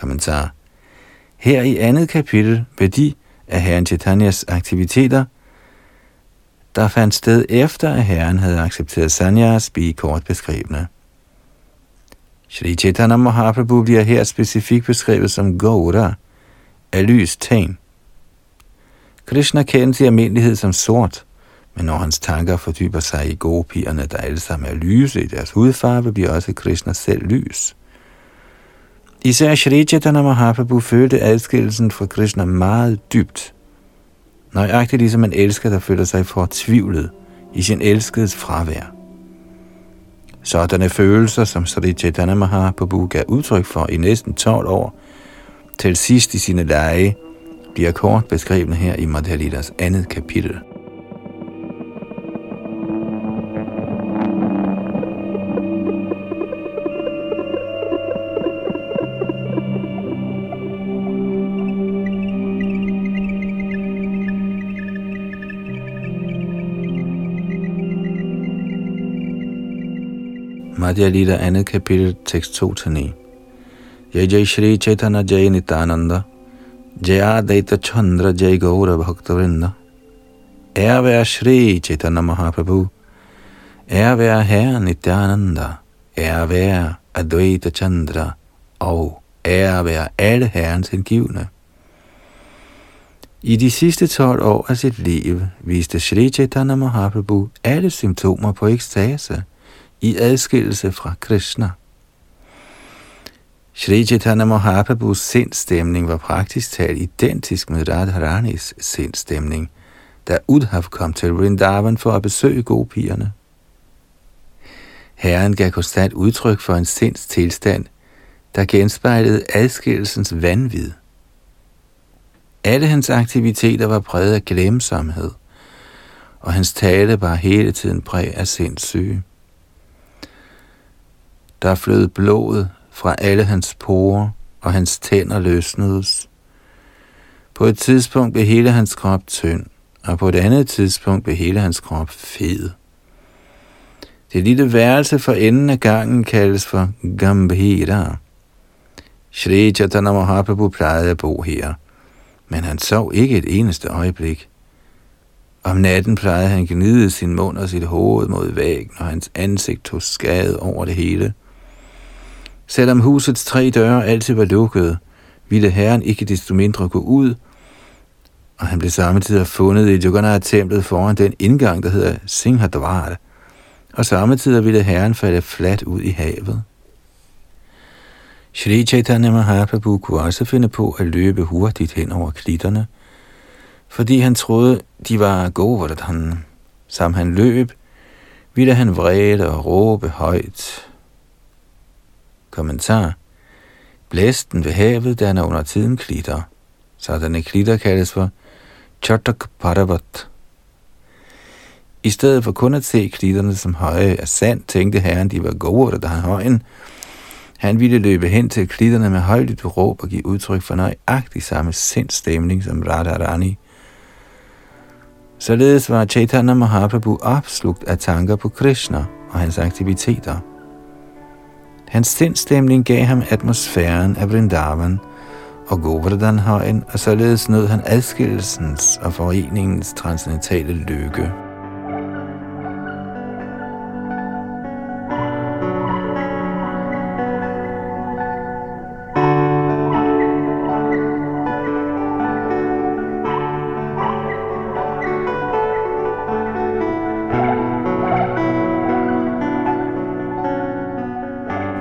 Kommentar. Her i andet kapitel vil de af herren Chaitanyas aktiviteter, der fandt sted efter, at herren havde accepteret sanyas, blive kort beskrivende. Shri Chaitanya Mahaprabhu bliver her specifikt beskrevet som Gaura, af lys tegn. Krishna kendes i almindelighed som sort, men når hans tanker fordyber sig i gopierne, der alle sammen er lyse i deres hudfarve, bliver også Krishna selv lys. Især Shri Chaitanya Mahaprabhu følte adskillelsen fra Krishna meget dybt. Nøjagtigt ligesom en elsker, der føler sig fortvivlet i sin elskedes fravær. Sådanne følelser, som Sri Chaitanya Mahaprabhu gav udtryk for i næsten 12 år, til sidst i sine lege, bliver kort beskrevet her i Madhalidas andet kapitel. Madhya Lita, andet kapitel, tekst 2-9. Jai Jai Shri Chaitanya Jai Nitananda, Jaya Adaita Chandra Jai Gaura Bhakta Ære være Shri Chaitanya Mahaprabhu, ære være Herre Nityananda, ære være Advaita Chandra, og ære være alle Herrens hengivne. I de sidste 12 år af sit liv viste Sri Chaitanya Mahaprabhu alle symptomer på ekstase i adskillelse fra Krishna. Shri Chaitanya Mahaprabhus sindstemning var praktisk talt identisk med Radharanis sindstemning, da Udhav kom til Vrindavan for at besøge gopierne. Herren gav konstant udtryk for en sinds tilstand, der genspejlede adskillelsens vanvid. Alle hans aktiviteter var præget af glemsomhed, og hans tale var hele tiden præg af sindssyge. Der flød blodet fra alle hans porer, og hans tænder løsnedes. På et tidspunkt blev hele hans krop tynd, og på et andet tidspunkt blev hele hans krop fed. Det lille værelse for enden af gangen kaldes for Gambhira. Shri Chaitanya Mahaprabhu plejede at bo her, men han sov ikke et eneste øjeblik. Om natten plejede han gnide sin mund og sit hoved mod væggen, og hans ansigt tog skade over det hele. Selvom husets tre døre altid var lukkede, ville herren ikke desto mindre gå ud, og han blev samtidig fundet i Jagannath-templet foran den indgang, der hedder Singhadwara, og samtidig ville herren falde fladt ud i havet. Shri Chaitanya Mahaprabhu kunne også finde på at løbe hurtigt hen over klitterne, fordi han troede, de var Govardhan. Som han løb, ville han vrede og råbe højt. Kommentar. Blæsten ved havet danner under tiden klitter. Sådanne klitter kaldes for Chatak Paravat. I stedet for kun at se klitterne som høje af sand, tænkte herren, de var gode, der han højen, han ville løbe hen til klitterne med højligt råb og give udtryk for nøjagtig samme sindstemning som Radharani. Således var Chaitanya Mahaprabhu opslugt af tanker på Krishna og hans aktiviteter. Hans sindstemning gav ham atmosfæren af Vrindavan og Govardhan-højen, og således nød han adskillelsens og foreningens transcendentale lykke.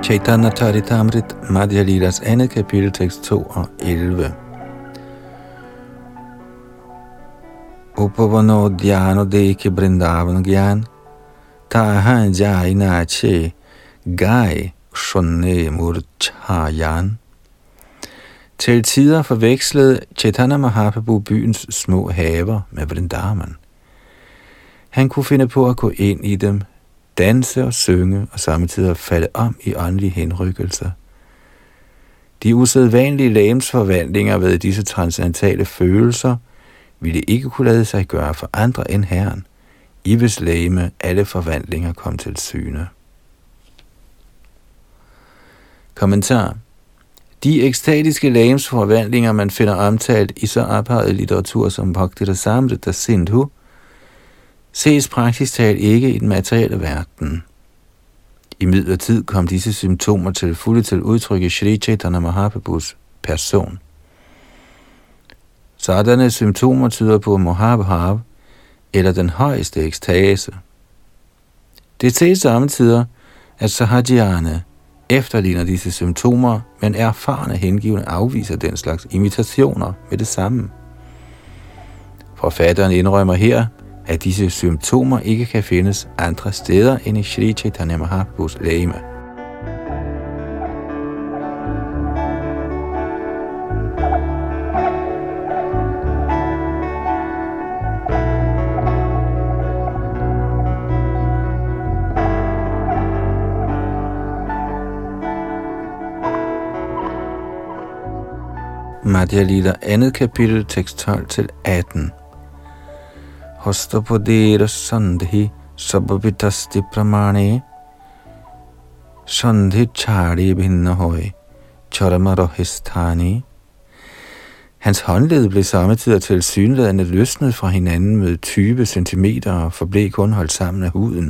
Chaitanya Charitamrit Madhya Lilas andet kapitel, tekst 2 og 11. Upavano dhyano deke brindavan gyan, taha jai nache gai shunne murchayan. Til tider forvekslede Chaitanya Mahaprabhu byens små haver med Vrindavan. Han kunne finde på at gå ind i dem danse og synge og samtidig falde om i åndelige henrykkelser. De usædvanlige lægemsforvandlinger ved disse transcendentale følelser ville ikke kunne lade sig gøre for andre end Herren, i hvis lægeme alle forvandlinger kom til syne. Kommentar de ekstatiske lægemsforvandlinger, man finder omtalt i så ophavet litteratur som Bhakti Rasamrita Sindhu, ses praktisk talt ikke i den materielle verden. I midlertid kom disse symptomer til fulde til udtryk i Sri Chaitanya Mahaprabhus person. Sådanne symptomer tyder på Mahabhav, eller den højeste ekstase. Det ses samtidig, at Sahajiyane efterligner disse symptomer, men erfarne hengivne afviser den slags imitationer med det samme. Forfatteren indrømmer her, at disse symptomer ikke kan findes andre steder end i Sri Chaitanya Mahaprabhus lægeme. Madhya Lila, andet kapitel, tekst 12 হস্তপদেরসন্ধি সববিধস্তি প্রমাণে সন্ধি ছাড়ি ভিন্ন হয় Chodama Rohestani. Hans håndled blev samtidig til synlædende løsnet fra hinanden med 20 cm og forblev kun holdt sammen af huden.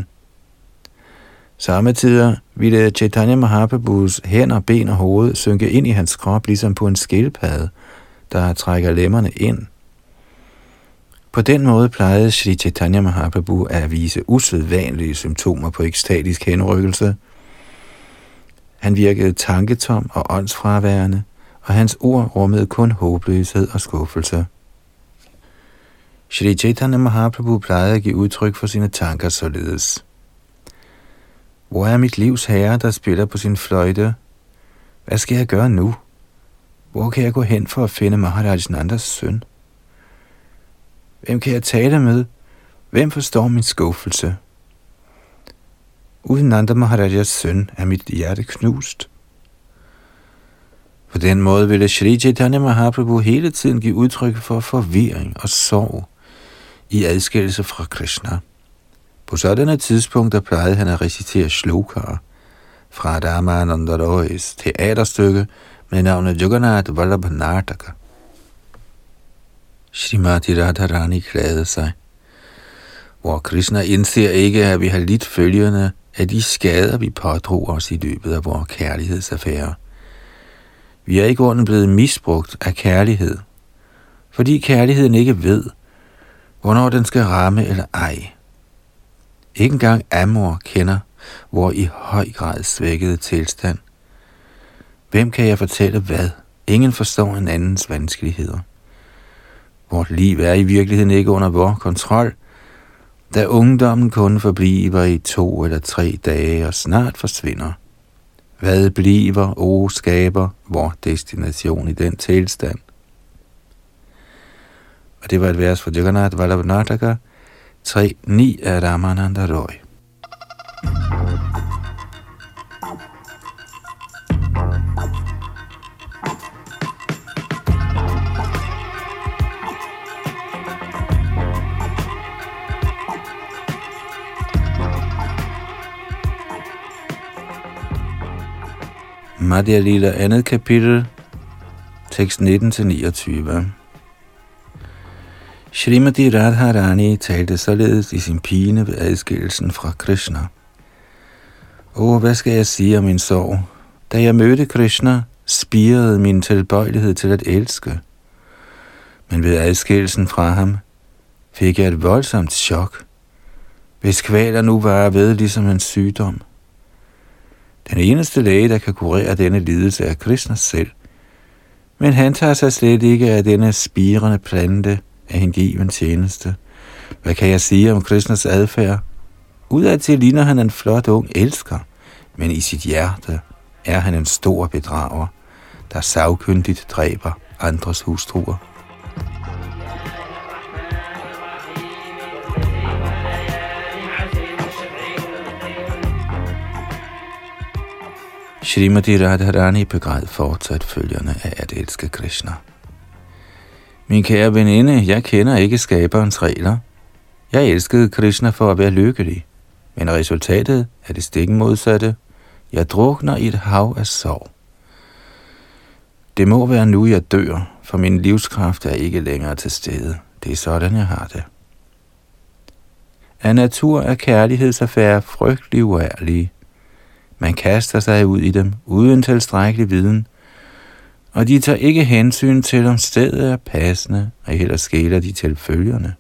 Samtidig ville Chaitanya Mahaprabhus hænder, ben og hoved synke ind i hans krop, ligesom på en skildpadde, der trækker lemmerne ind – på den måde plejede Sri Chaitanya Mahaprabhu at vise usædvanlige symptomer på ekstatisk henrykkelse. Han virkede tanketom og åndsfraværende, og hans ord rummede kun håbløshed og skuffelse. Shri Chaitanya Mahaprabhu plejede at give udtryk for sine tanker således. Hvor er mit livs herre, der spiller på sin fløjte? Hvad skal jeg gøre nu? Hvor kan jeg gå hen for at finde Maharaj Nandas søn? Hvem kan jeg tale med? Hvem forstår min skuffelse? Uden andre Maharajas søn er mit hjerte knust. På den måde ville Sri Chaitanya Mahaprabhu hele tiden give udtryk for forvirring og sorg i adskillelse fra Krishna. På sådanne tidspunkter plejede han at recitere slokar fra Ramananda Roy's teaterstykke med navnet Jagannath Vallabha Nataka. Srimati Radharani klagede sig. Hvor Krishna indser ikke, at vi har lidt følgende af de skader, vi pådrog os i løbet af vores kærlighedsaffære. Vi er i grunden blevet misbrugt af kærlighed, fordi kærligheden ikke ved, hvornår den skal ramme eller ej. Ikke engang Amor kender hvor i høj grad svækkede tilstand. Hvem kan jeg fortælle hvad? Ingen forstår en andens vanskeligheder. Vort liv er i virkeligheden ikke under vor kontrol, da ungdommen kun forbliver i to eller tre dage og snart forsvinder. Hvad bliver, o skaber, vor destination i den tilstand? Og det var et vers fra Jagannath Vallabhanataka 3.9 af Ramananda Roy. Madhya Lila andet kapitel, tekst 19-29. Srimati Radharani talte således i sin pine ved adskillelsen fra Krishna. Åh, hvad skal jeg sige om min sorg? Da jeg mødte Krishna, spirede min tilbøjelighed til at elske. Men ved adskillelsen fra ham, fik jeg et voldsomt chok, hvis kvaler nu var ved ligesom en sygdom. Den eneste læge, der kan kurere denne lidelse, er Krishna selv. Men han tager sig slet ikke af denne spirende plante af hengiven tjeneste. Hvad kan jeg sige om Krishnas adfærd? Udadtil ligner han en flot ung elsker, men i sit hjerte er han en stor bedrager, der savkyndigt dræber andres hustruer. Srimati Radharani begræd fortsat følgerne af at elske Krishna. Min kære veninde, jeg kender ikke skaberens regler. Jeg elskede Krishna for at være lykkelig, men resultatet er det stik modsatte. Jeg drukner i et hav af sorg. Det må være nu, jeg dør, for min livskraft er ikke længere til stede. Det er sådan, jeg har det. Af natur er kærlighedsaffærer frygtelig uærlige, man kaster sig ud i dem uden tilstrækkelig viden, og de tager ikke hensyn til, om stedet er passende, og heller skæler de til følgerne.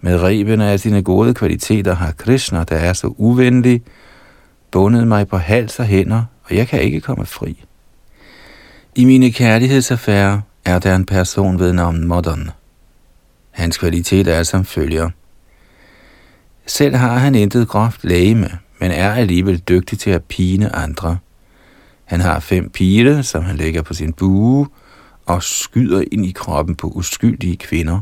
Med rebene af sine gode kvaliteter har Krishna, der er så uvenlig, bundet mig på hals og hænder, og jeg kan ikke komme fri. I mine kærlighedsaffærer er der en person ved navn Modern. Hans kvalitet er som følger. Selv har han intet groft lægeme, men er alligevel dygtig til at pine andre. Han har fem pile, som han lægger på sin bue, og skyder ind i kroppen på uskyldige kvinder.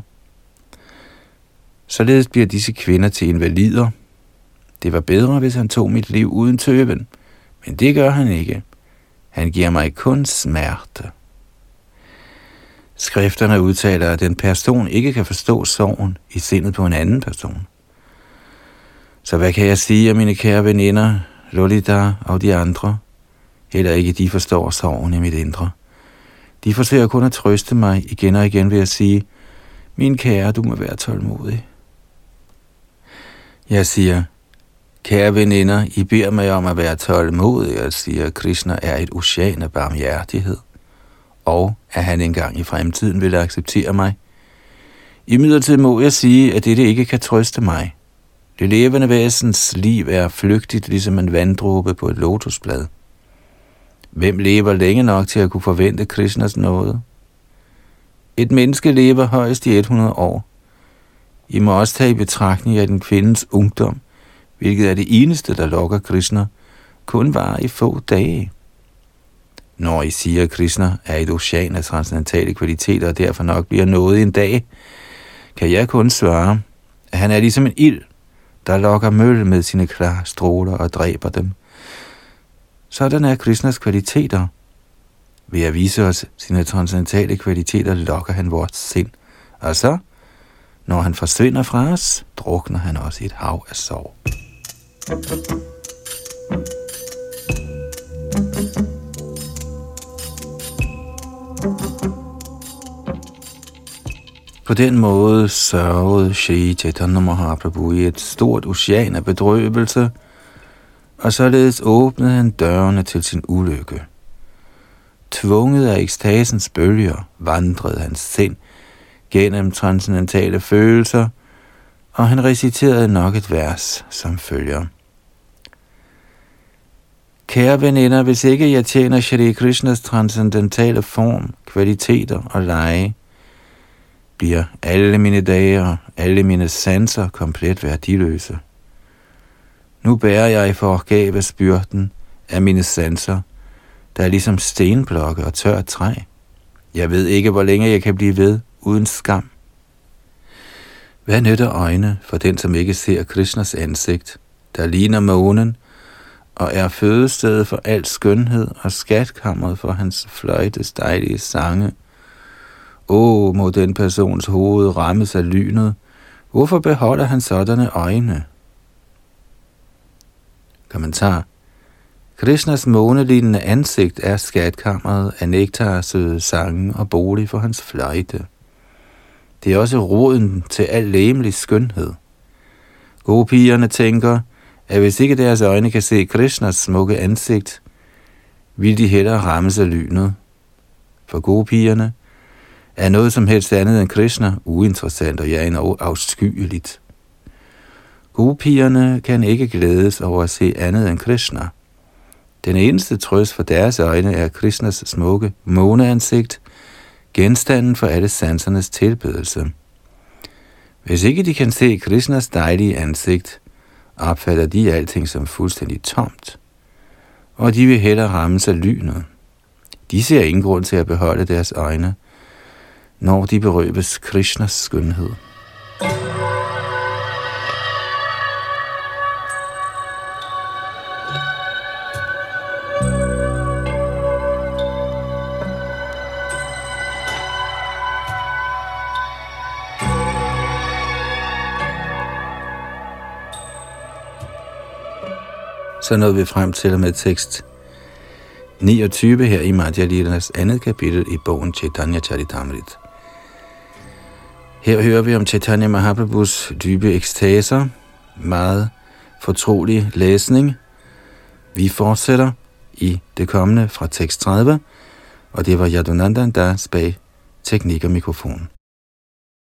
Således bliver disse kvinder til invalider. Det var bedre, hvis han tog mit liv uden tøven, men det gør han ikke. Han giver mig kun smerte. Skrifterne udtaler, at den person ikke kan forstå sorgen i sindet på en anden person. Så hvad kan jeg sige af mine kære veninder, Lolita og de andre, heller ikke de forstår sorgen i mit indre. De forsøger kun at trøste mig igen og igen ved at sige, min kære, du må være tålmodig. Jeg siger, kære veninder, I beder mig om at være tålmodig, og siger, at Krishna er et ocean af barmhjertighed, og at han engang i fremtiden vil acceptere mig. I midlertid må jeg sige, at dette ikke kan trøste mig. Det levende væsens liv er flygtigt, ligesom en vanddråbe på et lotusblad. Hvem lever længe nok til at kunne forvente Krishnas nåde? Et menneske lever højst i 100 år. I må også tage i betragtning af den kvindes ungdom, hvilket er det eneste, der lokker Krishna, kun var i få dage. Når I siger, at Krishna er et ocean af transcendentale kvaliteter, og derfor nok bliver noget en dag, kan jeg kun svare, at han er ligesom en ild, der lokker møl med sine klare stråler og dræber dem. Sådan er Krishnas kvaliteter. Ved at vise os sine transcendentale kvaliteter, lokker han vores sind. Og så, når han forsvinder fra os, drukner han også i et hav af sorg. På den måde sørgede Shri Chaitanya Mahaprabhu i et stort ocean af bedrøvelse, og således åbnede han dørene til sin ulykke. Tvunget af ekstasens bølger vandrede hans sind gennem transcendentale følelser, og han reciterede nok et vers, som følger. Kære veninder, hvis ikke jeg tjener Shri Krishnas transcendentale form, kvaliteter og lege, bliver alle mine dage og alle mine sanser komplet værdiløse. Nu bærer jeg for gaves byrden af mine sanser, der er ligesom stenblokke og tørt træ. Jeg ved ikke, hvor længe jeg kan blive ved uden skam. Hvad nytter øjne for den, som ikke ser Krishnas ansigt, der ligner månen, og er fødestedet for al skønhed og skatkammeret for hans fløjtes dejlige sange? Åh, må den persons hoved rammes af lynet. Hvorfor beholder han sådanne øjne? Kommentar. Krishnas månelignende ansigt er skatkammeret af nektar, søde sange og bolig for hans fløjte. Det er også roden til al læmelig skønhed. Gopierne tænker, at hvis ikke deres øjne kan se Krishnas smukke ansigt, vil de hellere rammes af lynet. For gopierne er noget som helst andet end Krishna uinteressant og ja, en afskyeligt. Gopierne kan ikke glædes over at se andet end Krishna. Den eneste trøst for deres øjne er Krishnas smukke måneansigt, genstanden for alle sansernes tilbedelse. Hvis ikke de kan se Krishnas dejlige ansigt, opfatter de alting som fuldstændig tomt, og de vil hellere rammes sig lynet. De ser ingen grund til at beholde deres øjne, når de berøves Krishnas skønhed. Så nåede vi frem til med tekst 29 her i Madhya Lilas andet kapitel i bogen Chaitanya Charitamrita. Her hører vi om Chaitanya Mahaprabhus dybe ekstaser, meget fortrolig læsning. Vi fortsætter i det kommende fra tekst 30, og det var Yadunandan, der bag teknik og mikrofon.